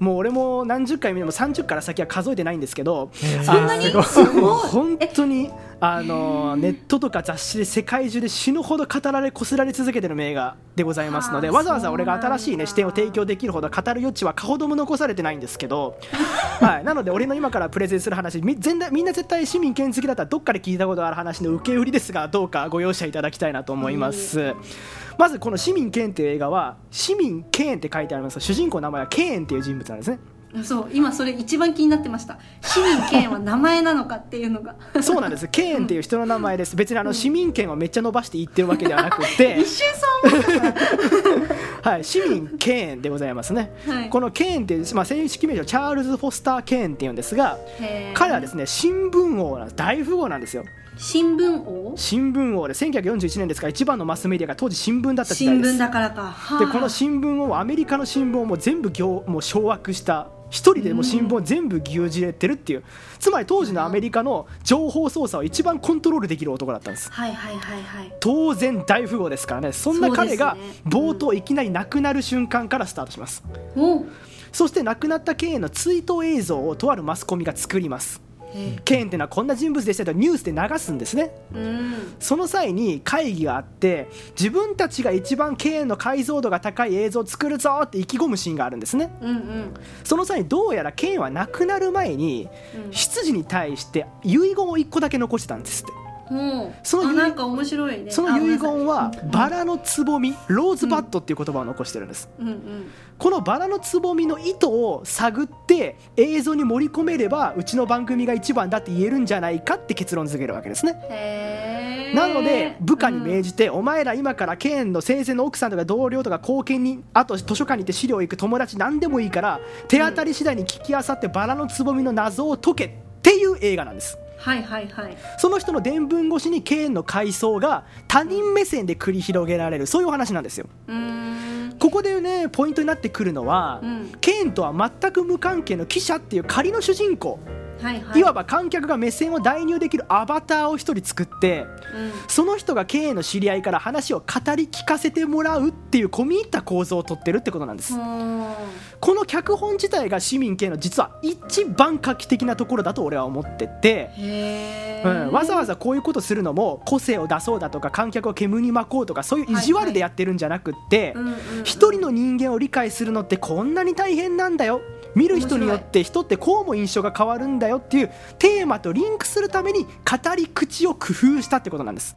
うん、もう俺も何十回見ても30から先は数えてないんですけどそんなに？本当にあのネットとか雑誌で世界中で死ぬほど語られこすられ続けてる名画でございますのでわざわざ俺が新しい、ね、視点を提供できるほど語る余地はかほども残されてないんですけど、はい、なので俺の今からプレゼンする話み全みんな絶対市民権好きだったらどっかで聞いたことある話の受け売りですがどうかご容赦いただきたいなと思います。まずこの「市民権」っていう映画は「市民権」って書いてあります。主人公の名前はケーンっていう人物なんですね。そう。今それ一番気になってました。市民権は名前なのかっていうのが。そうなんです。ケーンっていう人の名前です。別にあの市民権をめっちゃ伸ばして言ってるわけではなくて。一瞬そう思った。はい、市民ケーンでございますね、はい、このケーンっていう、まあ、正式名称チャールズ・フォスター・ケーンっていうんですが彼はですね新聞王大富豪なんですよ新聞王？新聞王で1941年ですから一番のマスメディアが当時新聞だった時代です。新聞だからか、はあ、でこの新聞をアメリカの新聞をもう全部行もう掌握した一人でも新聞を全部牛耳れてるっていう、つまり当時のアメリカの情報操作を一番コントロールできる男だったんです。はいはいはいはい。当然大富豪ですからね。そんな彼が冒頭いきなり亡くなる瞬間からスタートします、うん、そして亡くなった経営の追悼映像をとあるマスコミが作りますケーンっていうのはこんな人物でしたとニュースで流すんですね、うん、その際に会議があって自分たちが一番ケーンの解像度が高い映像を作るぞって意気込むシーンがあるんですね、うんうん、その際にどうやらケーンは亡くなる前に執事に対して遺言を1個だけ残してたんですってそのなんか面白いね。その遺言はバラのつぼみローズバッドっていう言葉を残してるんです、うんうん、このバラのつぼみの意図を探って映像に盛り込めればうちの番組が一番だって言えるんじゃないかって結論付けるわけですね。なので部下に命じて、うん、お前ら今からケーンの生前の奥さんとか同僚とか貢献にあと図書館に行って資料行く友達何でもいいから手当たり次第に聞きあさってバラのつぼみの謎を解けっていう映画なんですはいはいはい。その人の伝聞越しにケーンの回想が他人目線で繰り広げられる。そういうお話なんですよ。ここでねポイントになってくるのは、うん、ケーンとは全く無関係の記者っていう仮の主人公。はいはい、いわば観客が目線を代入できるアバターを一人作って、うん、その人が経営の知り合いから話を語り聞かせてもらうっていう込み入った構造をとってるってことなんですこの脚本自体が市民系の実は一番画期的なところだと俺は思ってて、うん、わざわざこういうことするのも個性を出そうだとか観客を煙に巻こうとかそういう意地悪でやってるんじゃなくって一人の人間を理解するのってこんなに大変なんだよ。見る人によって人ってこうも印象が変わるんだよっていうテーマとリンクするために語り口を工夫したってことなんです。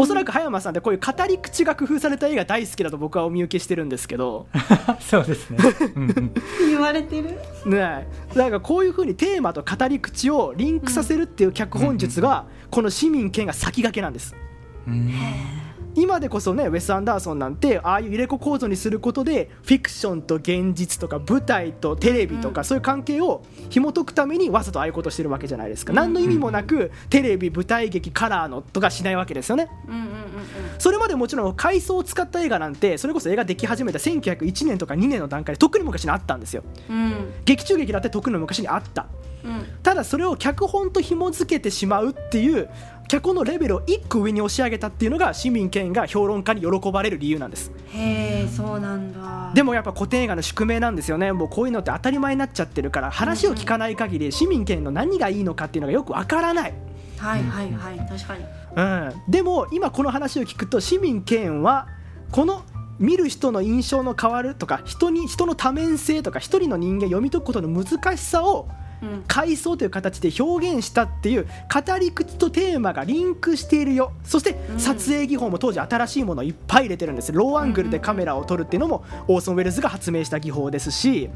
おそらく葉山さんってこういう語り口が工夫された映画大好きだと僕はお見受けしてるんですけど。*laughs* そうですね。*laughs* 言われてる？ねなんかこういうふうにテーマと語り口をリンクさせるっていう脚本術がこの市民権が先駆けなんです。うん今でこそねウェス・アンダーソンなんてああいう入れ子構造にすることでフィクションと現実とか舞台とテレビとか、そういう関係を紐解くためにわざとああいうことしてるわけじゃないですか、何の意味もなくテレビ舞台劇カラーのとかしないわけですよね、それまでもちろん階層を使った映画なんてそれこそ映画でき始めた1901年とか2年の段階でとっくに昔にあったんですよ、うん、劇中劇だってとっくに昔にあった、うん、ただそれを脚本と紐付けてしまうっていう脚本のレベルを一個上に押し上げたっていうのが市民権が評論家に喜ばれる理由なんです。へえそうなんだ。でもやっぱ古典映画の宿命なんですよね。もうこういうのって当たり前になっちゃってるから話を聞かない限り市民権の何がいいのかっていうのがよくわからない。はいはいはい確かに、うん、でも今この話を聞くと市民権はこの見る人の印象の変わるとか人に人の多面性とか一人の人間読み解くことの難しさを回想という形で表現したっていう語り口とテーマがリンクしているよ。そして撮影技法も当時新しいものをいっぱい入れてるんです。ローアングルでカメラを撮るっていうのもオーソン・ウェルズが発明した技法ですし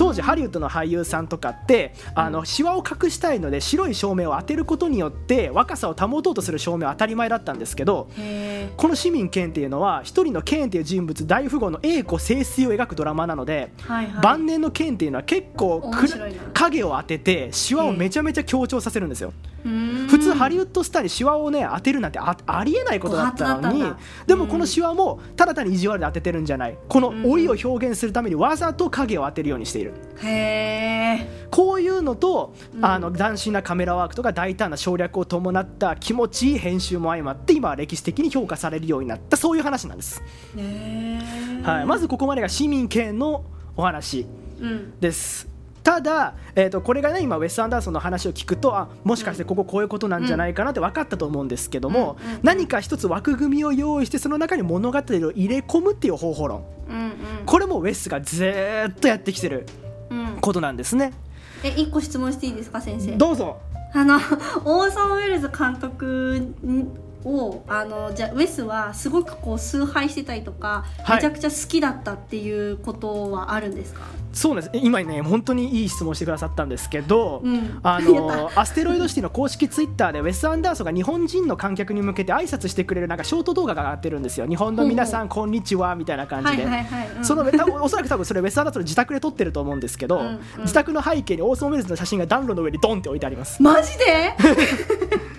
当時ハリウッドの俳優さんとかってあのシワを隠したいので白い照明を当てることによって若さを保とうとする照明は当たり前だったんですけどこの市民ケンっていうのは一人のケンっていう人物大富豪の栄枯盛衰を描くドラマなので、はいはい、晩年のケンっていうのは結構影をを当ててシワをめちゃめちゃ強調させるんですよ、普通ハリウッドスターにシワをね当てるなんてあありえないことだったのにでもこのシワもただ単に意地悪で当ててるんじゃない。この老いを表現するためにわざと影を当てるようにしている。へこういうのと、あの斬新なカメラワークとか大胆な省略を伴った気持ちいい編集も相まって今は歴史的に評価されるようになった。そういう話なんです、はい、まずここまでが市民権のお話です、ただ、えー、とこれがね今ウェス・アンダーソンの話を聞くとあもしかしてこここういうことなんじゃないかなって分かったと思うんですけども、うんうん、何か一つ枠組みを用意してその中に物語を入れ込むっていう方法論、うんうん、これもウェスがずっとやってきてることなんですね。え一個質問していいですか先生。どうぞ。あの *laughs* オーソン・ウェルズ監督をあのじゃあウェスはすごくこう崇拝してたりとか、はい。めちゃくちゃ好きだったっていうことはあるんですか、そうです。今ね本当にいい質問してくださったんですけど、うん。あの *laughs* アステロイドシティの公式ツイッターでウェス・アンダーソンが日本人の観客に向けて挨拶してくれるなんかショート動画が上がってるんですよ。日本の皆さんこんにちはみたいな感じで、そのおそらく多分それウェス・アンダーソンの自宅で撮ってると思うんですけど、うんうん自宅の背景にオーソン・ウェルズの写真が暖炉の上にドンって置いてあります。マジで？*laughs*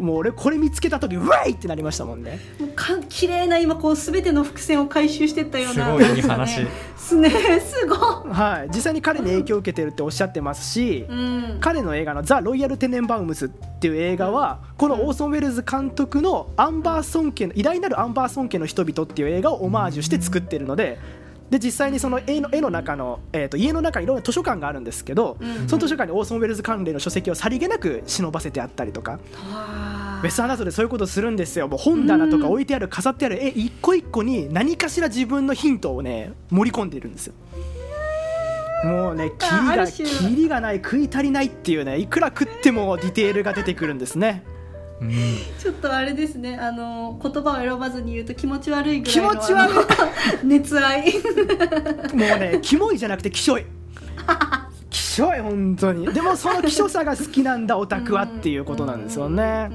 もう俺これ見つけた時ウェイってなりましたもんね。もうか綺麗な今こうすべての伏線を回収してったようなすごいいい話。すね。すごい。はい。実際に彼に影響を受けてるっておっしゃってますし、うん。彼の映画の「ザ・ロイヤル・テネンバウムス」っていう映画はこのオーソン・ウェルズ監督のアンバーソン家の偉大なるアンバーソン家の人々っていう映画をオマージュして作ってるので。で実際にその絵の絵の中の、えー、と家の中にいろんな図書館があるんですけど、うん。その図書館にオーソン・ウェルズ関連の書籍をさりげなく忍ばせてあったりとか、はウェス・アンダーでそういうことするんですよ。もう本棚とか置いてある飾ってある絵一個一個に何かしら自分のヒントをね盛り込んでいるんですよ。もうねキリががない食い足りないっていうねいくら食ってもディテールが出てくるんですねうん。ちょっとあれですね。あの言葉を選ばずに言うと気持ち悪いぐらい気の持ち悪い。熱愛。*laughs* もうねキモいじゃなくてきしょいきしょい本当に。でもその希少さが好きなんだオタクはっていうことなんですよね。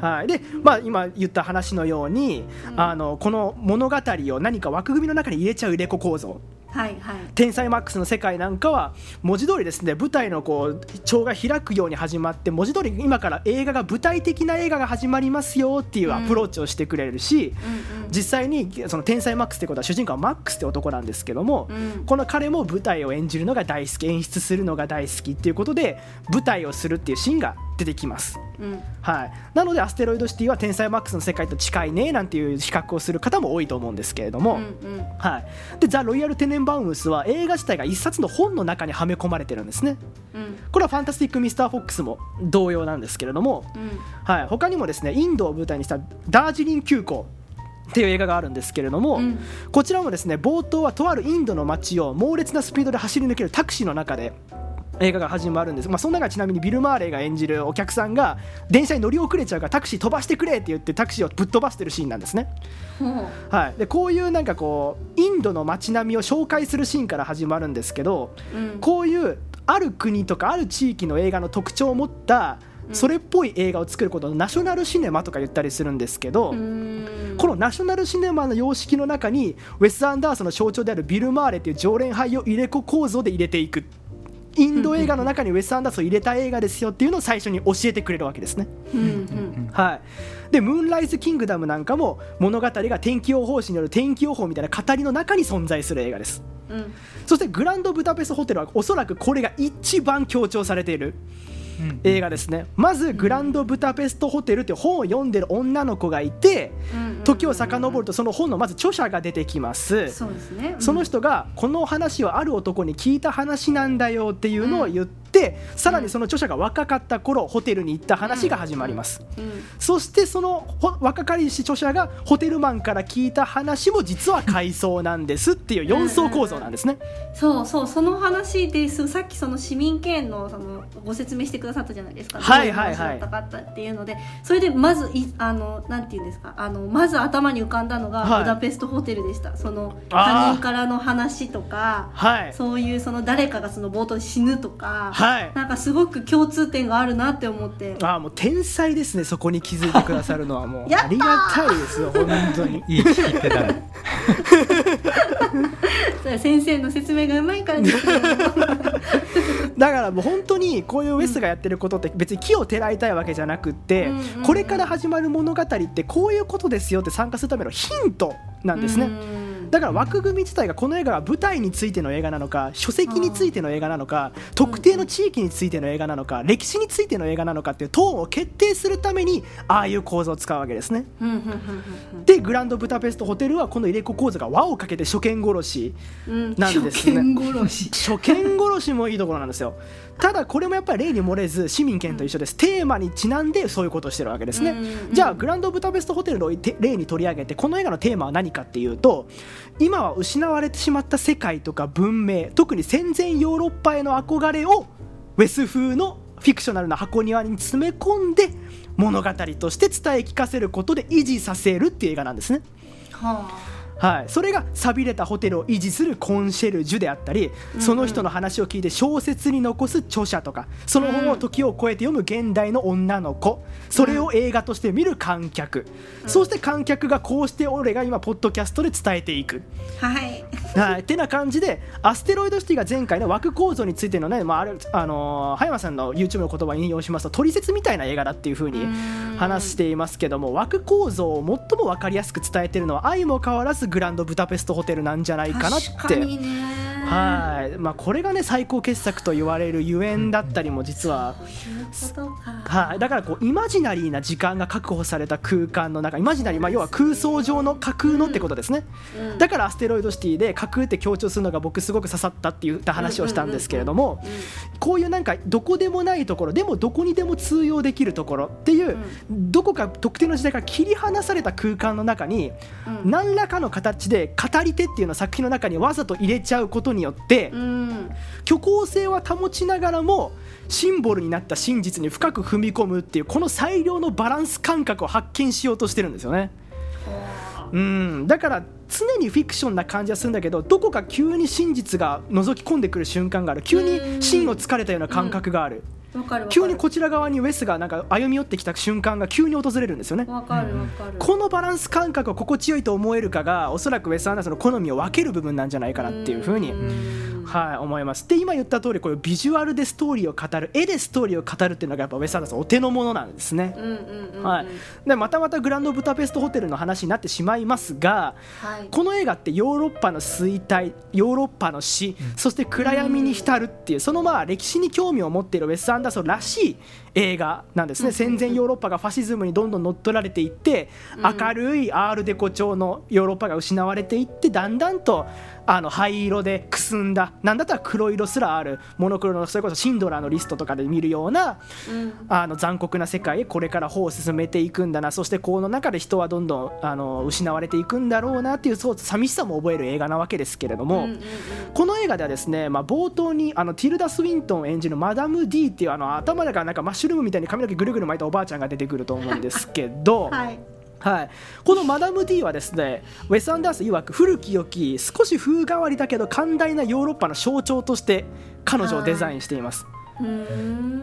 はい、で、まあ、今言った話のように、うん。あのこの物語を何か枠組みの中に入れちゃう入れ子構造はいはい。天才マックスの世界なんかは文字通りですね舞台のこう帳が開くように始まって文字通り今から映画が舞台的な映画が始まりますよっていうアプローチをしてくれるし、うんうん。実際にその天才マックスってことは主人公はマックスって男なんですけども、うん。この彼も舞台を演じるのが大好き演出するのが大好きっていうことで舞台をするっていうシーンが出てきます。うん。はい、なのでアステロイドシティは天才マックスの世界と近いねなんていう比較をする方も多いと思うんですけれども、うんうん。はい、でザ・ロイヤル・テネンバウムスは映画自体が一冊の本の中にはめ込まれてるんですね。うん。これはファンタスティック・ミスター・フォックスも同様なんですけれども、うん。はい、他にもですねインドを舞台にしたダージリン急行っていう映画があるんですけれども、うん。こちらもですね冒頭はとあるインドの街を猛烈なスピードで走り抜けるタクシーの中で映画が始まるんです、まあ、その中にちなみにビル・マーレーが演じるお客さんが電車に乗り遅れちゃうからタクシー飛ばしてくれって言ってタクシーをぶっ飛ばしてるシーンなんですね、はい、でこういうなんかこうインドの街並みを紹介するシーンから始まるんですけどうん。こういうある国とかある地域の映画の特徴を持ったうん。それっぽい映画を作ることをナショナルシネマとか言ったりするんですけど、うん。このナショナルシネマの様式の中にウェス・アンダーソンの象徴であるビル・マーレという常連俳優を入れ子構造で入れていくインド映画の中にウェス・アンダーソンを入れた映画ですよっていうのを最初に教えてくれるわけですね。うんうんはい、でムーンライズ・キングダムなんかも物語が天気予報士による天気予報みたいな語りの中に存在する映画です。うんそしてグランドブダペストホテルはおそらくこれが一番強調されているうん映画ですね。まずグランドブダペストホテルって本を読んでる女の子がいてうん時を遡るとその本のまず著者が出てきます。そうですね。その人がこの話はある男に聞いた話なんだよっていうのを言ってさらにその著者が若かった頃ホテルに行った話が始まります。うん。そしてそのほ若かりし著者がホテルマンから聞いた話も実は回想なんですっていう4層構造なんですね。そうそうその話です。さっきその市民権のそのご説明してくださったじゃないですか。はいはいはい。かったっていうのでそれでまずいあのなんていうんですか。あのまず頭に浮かんだのがはい。ブダペストホテルでした、そのあー。他人からの話とかはい、そういうその誰かがその冒頭で死ぬとか、はい。なんかすごく共通点があるなって思って。あーもう天才ですねそこに気づいてくださるのはもう。*laughs* ありがたいですよ本当に。*laughs* いい聞いてた *laughs* 先生の説明がうまいからですよだからもう本当にこういうウェスがやってることって別に木をてらいたいわけじゃなくって、これから始まる物語ってこういうことですよって参加するためのヒントなんですね。うんだから枠組み自体がこの映画が舞台についての映画なのか書籍についての映画なのか特定の地域についての映画なのか歴史についての映画なのかっていうトーンを決定するためにああいう構造を使うわけですね。でグランドブダペストホテルはこの入れ子構造が輪をかけて初見殺しうんなんですね。初見殺し。初見殺しもいいところなんですよただこれもやっぱり例に漏れず市民権と一緒です。テーマにちなんでそういうことをしてるわけですね。うんじゃあグランドブダペストホテルのて例に取り上げてこの映画のテーマは何かっていうと今は失われてしまった世界とか文明特に戦前ヨーロッパへの憧れをウェス風のフィクショナルな箱庭に詰め込んで物語として伝え聞かせることで維持させるっていう映画なんですね。はあはい、それが寂れたホテルを維持するコンシェルジュであったり、その人の話を聞いて小説に残す著者とかその本を時を超えて読む現代の女の子それを映画として見る観客、そして観客がこうして俺が今ポッドキャストで伝えていく。はい。はい、ってな感じでアステロイドシティが前回の枠構造についてのね、まああれあのー葉山さんの YouTube の言葉を引用しますと取説みたいな映画だっていう風に話していますけども枠構造を最も分かりやすく伝えてるのは相も変わらずグランドブダペストホテルなんじゃないかなって。確かにね。はい。まあ、これがね最高傑作と言われるゆえんだったりも実は、はい、だからこうイマジナリーな時間が確保された空間の中イマジナリー、まあ、要は空想上の架空のってことですね、うん。だからアステロイドシティで架空って強調するのが僕すごく刺さったって言った話をしたんですけれどもこういうなんかどこでもないところでもどこにでも通用できるところっていう、どこか特定の時代から切り離された空間の中に、うん。何らかの形で語り手っていうのを作品の中にわざと入れちゃうことによって、うん。虚構性は保ちながらもシンボルになった真実に深く踏み込むっていうこの最良のバランス感覚を発見しようとしてるんですよね。うん。だから常にフィクションな感じはするんだけどどこか急に真実が覗き込んでくる瞬間がある。急に芯を突かれたような感覚があるわかるわかる急にこちら側にウェスがなんか歩み寄ってきた瞬間が急に訪れるんですよね。わかるわかる。このバランス感覚を心地よいと思えるかがおそらくウェス・アンダーソンの好みを分ける部分なんじゃないかなっていうふうにんはい、思います。で今言った通りこういうビジュアルでストーリーを語る絵でストーリーを語るっていうのがやっぱウェス・アンダーソンお手の物なんですね。はい、でまたまたグランドブタペストホテルの話になってしまいますがはい。この映画ってヨーロッパの衰退ヨーロッパの死、そして暗闇に浸るっていうそのまあ歴史に興味を持っているウェス・アンダーソンらしい映画なんですね。戦前ヨーロッパがファシズムにどんどん乗っ取られていって明るいアールデコ調のヨーロッパが失われていってだんだんとあの灰色でくすんだなんだったら黒色すらあるモノクロのそれこそシンドラーのリストとかで見るようなうん。あの残酷な世界へこれから歩を進めていくんだな。そしてこの中で人はどんどんあの失われていくんだろうなっていうそう寂しさも覚える映画なわけですけれども、この映画ではですね、まあ、冒頭にあのティルダ・スウィントン演じるマダム D っていうあの頭だからなんかマッシュルームみたいに髪の毛ぐるぐる巻いたおばあちゃんが出てくると思うんですけど。*laughs* はいはい、このマダム D はですねウェス・アンダース曰く古き良き少し風変わりだけど寛大なヨーロッパの象徴として彼女をデザインしています。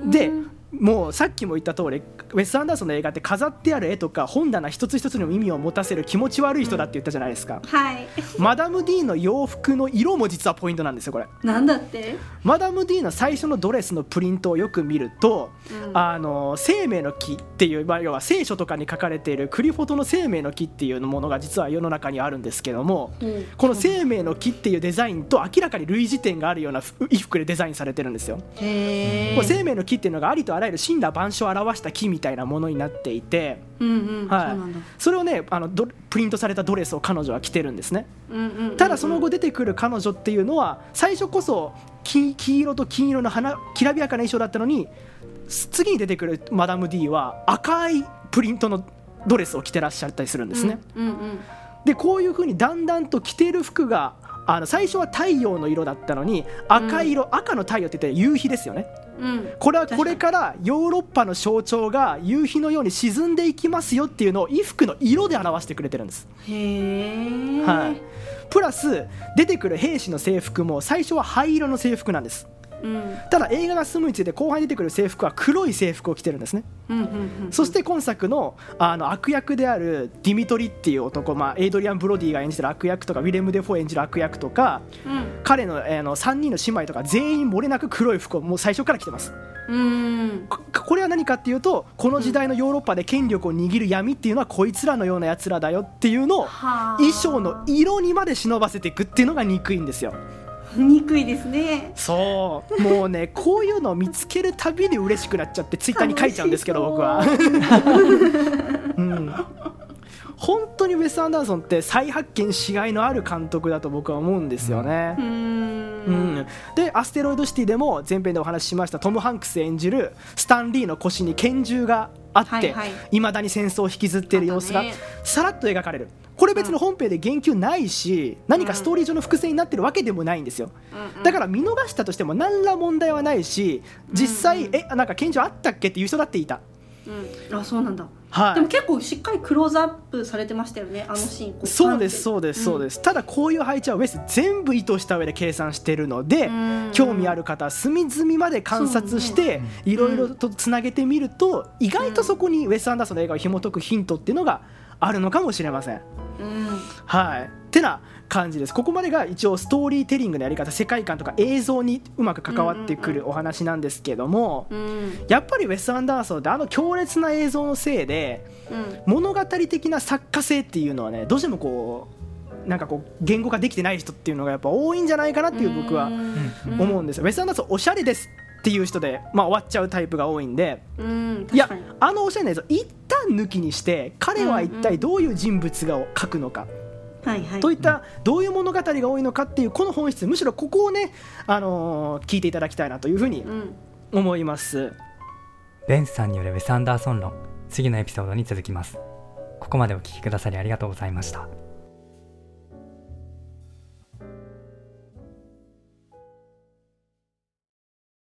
でもうさっきも言った通りウェス・アンダーソンの映画って飾ってある絵とか本棚一つ一つにも意味を持たせる気持ち悪い人だって言ったじゃないですか、はい。マダム D の洋服の色も実はポイントなんですよこれ。なんだって？マダム D の最初のドレスのプリントをよく見ると、うん。あの生命の木っていう、まあ、要は聖書とかに書かれているクリフォトの生命の木っていうものが実は世の中にあるんですけども、うん。この生命の木っていうデザインと明らかに類似点があるような衣服でデザインされてるんですよ。へこれ生命の木っていうのがありとあらゆる神羅万象を表した木みたいなものになっていて、うんうんはい。それをねあのドプリントされたドレスを彼女は着てるんですね。うんうんうんただその後出てくる彼女っていうのは最初こそ黄黄色と金色の花きらびやかな衣装だったのに次に出てくるマダム D は赤いプリントのドレスを着てらっしゃったりするんですね、うんうんでこういうふうにだんだんと着てる服があの最初は太陽の色だったのに赤色、赤の太陽って言って夕日ですよねうん。うんこれはこれからヨーロッパの象徴が夕日のように沈んでいきますよっていうのを衣服の色で表してくれてるんです、はい、プラス出てくる兵士の制服も最初は灰色の制服なんですうん。ただ映画が進むについて後半に出てくる制服は黒い制服を着てるんですね。うんうんうんそして今作のあの悪役であるディミトリっていう男、まあ、エイドリアン・ブロディが演じてる悪役とかウィレム・デフォー演じる悪役とか彼の、えーの3人の姉妹とか全員漏れなく黒い服をもう最初から着てます。うん。こ、これは何かっていうとこの時代のヨーロッパで権力を握る闇っていうのはこいつらのようなやつらだよっていうのをはあ。衣装の色にまで忍ばせていくっていうのが憎いんですよ憎いですね。そう。もうね *laughs* こういうのを見つけるたびに嬉しくなっちゃってツイッターに書いちゃうんですけど僕は、*laughs* うん、本当にウェス・アンダーソンって再発見しがいのある監督だと僕は思うんですよね。う、ん。うん、で「アステロイドシティ」でも前編でお話ししましたトム・ハンクス演じるスタンリーの腰に拳銃があって、はいはい。未だに戦争を引きずっている様子がさらっと描かれるこれ別に本編で言及ないし何かストーリー上の伏線になってるわけでもないんですよ。だから見逃したとしても何ら問題はないし実際えなんか拳銃あったっけっていう人だっていた。うん、あそうなんだ、はい、でも結構しっかりクローズアップされてましたよねあのシーン。そうですそうですそうです、うん、ただこういう配置はウェス全部意図した上で計算してるので興味ある方は隅々まで観察していろいろとつなげてみると意外とそこにウェス・アンダーソンの映画を紐解くヒントっていうのがあるのかもしれません。うん、はい。ってな感じです。ここまでが一応ストーリーテリングのやり方世界観とか映像にうまく関わってくるお話なんですけども、うん。うんうん、やっぱりウェス・アンダーソンってあの強烈な映像のせいで、うん、物語的な作家性っていうのはねどうしてもこうなんかこう言語化できてない人っていうのがやっぱ多いんじゃないかなっていう僕は思うんですよ。ウェス・アンダーソンおしゃれですっていう人で、まあ、終わっちゃうタイプが多いんで、いやあのおしゃれな映像一旦抜きにして彼は一体どういう人物が描くのか。はいはい、といったどういう物語が多いのかっていうこの本質むしろここをね、あのー、聞いていただきたいなというふうに思います、うん、ベンスさんによるウェス・アンダーソン論。次のエピソードに続きます。ここまでお聞きくださりありがとうございました